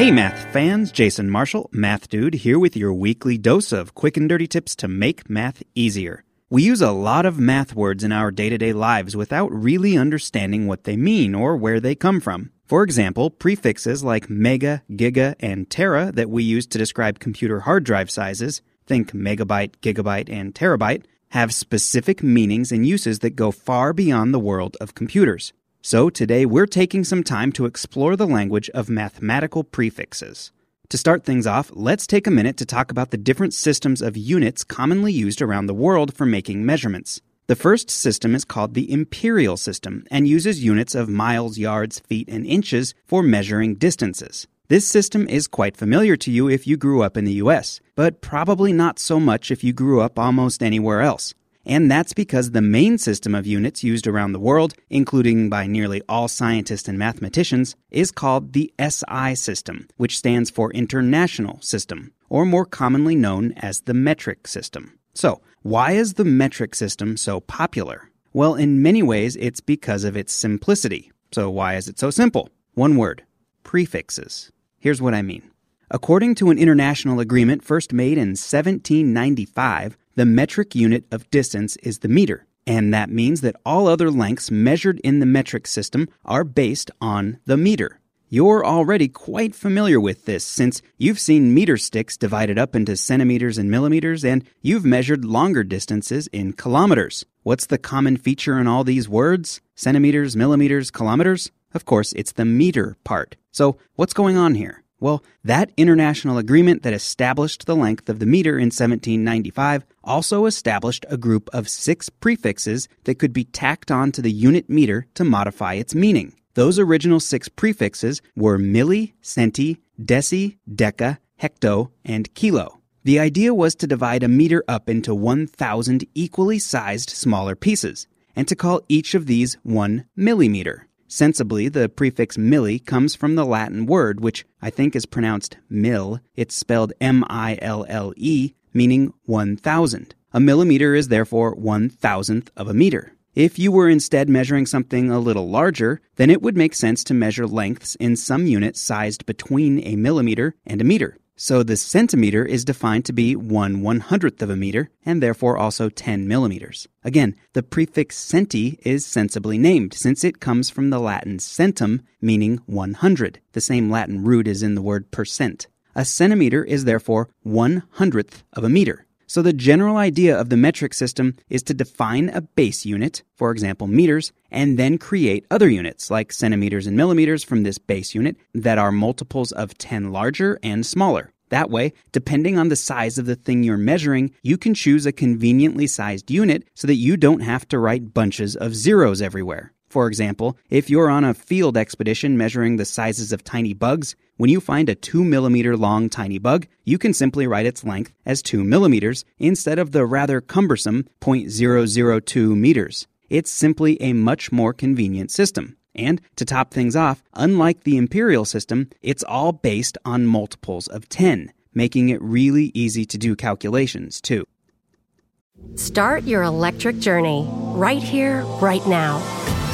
Hey, math fans, Jason Marshall, Math Dude, here with your weekly dose of quick and dirty tips to make math easier. We use a lot of math words in our day to day lives without really understanding what they mean or where they come from. For example, prefixes like mega, giga, and tera that we use to describe computer hard drive sizes, think megabyte, gigabyte, and terabyte, have specific meanings and uses that go far beyond the world of computers. So today we're taking some time to explore the language of mathematical prefixes. To start things off, let's take a minute to talk about the different systems of units commonly used around the world for making measurements. The first system is called the imperial system and uses units of miles, yards, feet, and inches for measuring distances. This system is quite familiar to you if you grew up in the US, but probably not so much if you grew up almost anywhere else. And that's because the main system of units used around the world, including by nearly all scientists and mathematicians, is called the SI system, which stands for International System, or more commonly known as the metric system. So, why is the metric system so popular? Well, in many ways, it's because of its simplicity. So, why is it so simple? One word prefixes. Here's what I mean. According to an international agreement first made in 1795, the metric unit of distance is the meter, and that means that all other lengths measured in the metric system are based on the meter. You're already quite familiar with this since you've seen meter sticks divided up into centimeters and millimeters, and you've measured longer distances in kilometers. What's the common feature in all these words? Centimeters, millimeters, kilometers? Of course, it's the meter part. So, what's going on here? Well, that international agreement that established the length of the meter in 1795 also established a group of six prefixes that could be tacked on to the unit meter to modify its meaning. Those original six prefixes were milli, centi, deci, deca, hecto, and kilo. The idea was to divide a meter up into 1,000 equally sized smaller pieces, and to call each of these one millimeter. Sensibly, the prefix milli comes from the Latin word, which I think is pronounced mill. It's spelled M I L L E, meaning 1,000. A millimeter is therefore one thousandth of a meter. If you were instead measuring something a little larger, then it would make sense to measure lengths in some unit sized between a millimeter and a meter. So the centimeter is defined to be 1 one hundredth of a meter, and therefore also 10 millimeters. Again, the prefix centi is sensibly named, since it comes from the Latin centum, meaning 100, the same Latin root is in the word percent. A centimeter is therefore one hundredth of a meter. So the general idea of the metric system is to define a base unit, for example meters, and then create other units like centimeters and millimeters from this base unit that are multiples of 10 larger and smaller. That way, depending on the size of the thing you're measuring, you can choose a conveniently sized unit so that you don't have to write bunches of zeros everywhere. For example, if you're on a field expedition measuring the sizes of tiny bugs, when you find a 2 millimeter long tiny bug, you can simply write its length as 2 millimeters instead of the rather cumbersome 0.002 meters. It's simply a much more convenient system. And to top things off, unlike the imperial system, it's all based on multiples of 10, making it really easy to do calculations too. Start your electric journey right here, right now.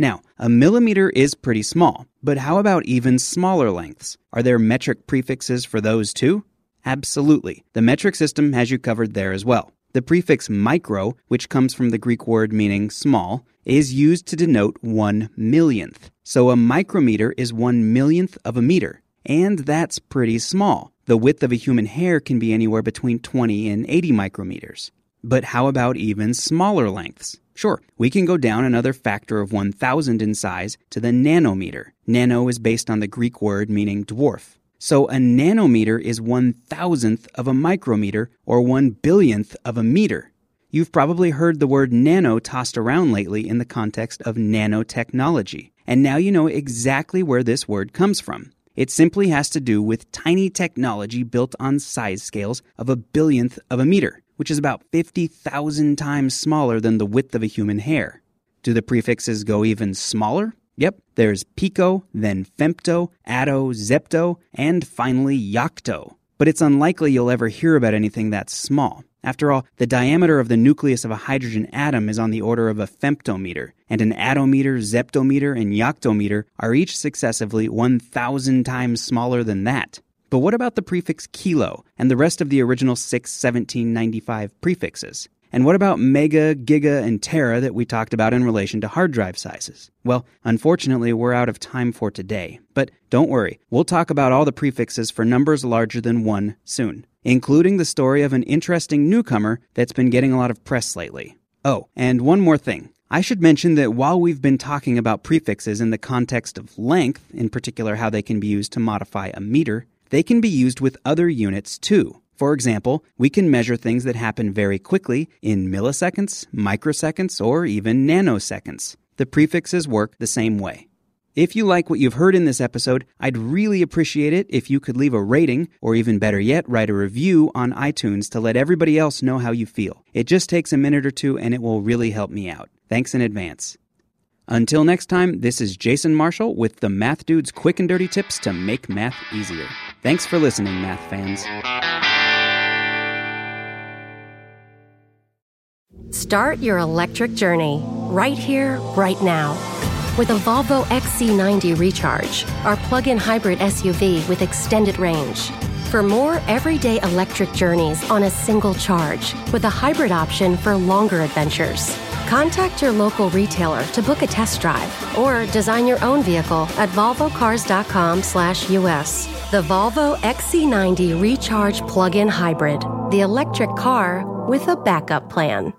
Now, a millimeter is pretty small, but how about even smaller lengths? Are there metric prefixes for those too? Absolutely. The metric system has you covered there as well. The prefix micro, which comes from the Greek word meaning small, is used to denote one millionth. So a micrometer is one millionth of a meter. And that's pretty small. The width of a human hair can be anywhere between 20 and 80 micrometers. But how about even smaller lengths? Sure, we can go down another factor of 1,000 in size to the nanometer. Nano is based on the Greek word meaning dwarf. So a nanometer is one thousandth of a micrometer or one billionth of a meter. You've probably heard the word nano tossed around lately in the context of nanotechnology. And now you know exactly where this word comes from. It simply has to do with tiny technology built on size scales of a billionth of a meter which is about 50,000 times smaller than the width of a human hair. Do the prefixes go even smaller? Yep, there's pico, then femto, atto, zepto, and finally yocto. But it's unlikely you'll ever hear about anything that small. After all, the diameter of the nucleus of a hydrogen atom is on the order of a femtometer, and an attometer, zeptometer, and yoctometer are each successively 1,000 times smaller than that. But what about the prefix kilo and the rest of the original six 1795 prefixes? And what about mega, giga, and tera that we talked about in relation to hard drive sizes? Well, unfortunately, we're out of time for today. But don't worry, we'll talk about all the prefixes for numbers larger than one soon, including the story of an interesting newcomer that's been getting a lot of press lately. Oh, and one more thing. I should mention that while we've been talking about prefixes in the context of length, in particular how they can be used to modify a meter, they can be used with other units too. For example, we can measure things that happen very quickly in milliseconds, microseconds, or even nanoseconds. The prefixes work the same way. If you like what you've heard in this episode, I'd really appreciate it if you could leave a rating, or even better yet, write a review on iTunes to let everybody else know how you feel. It just takes a minute or two and it will really help me out. Thanks in advance. Until next time, this is Jason Marshall with the Math Dude's quick and dirty tips to make math easier. Thanks for listening, math fans. Start your electric journey right here, right now. With a Volvo XC90 Recharge, our plug in hybrid SUV with extended range. For more everyday electric journeys on a single charge, with a hybrid option for longer adventures. Contact your local retailer to book a test drive or design your own vehicle at volvocars.com/us. The Volvo XC90 Recharge Plug-in Hybrid, the electric car with a backup plan.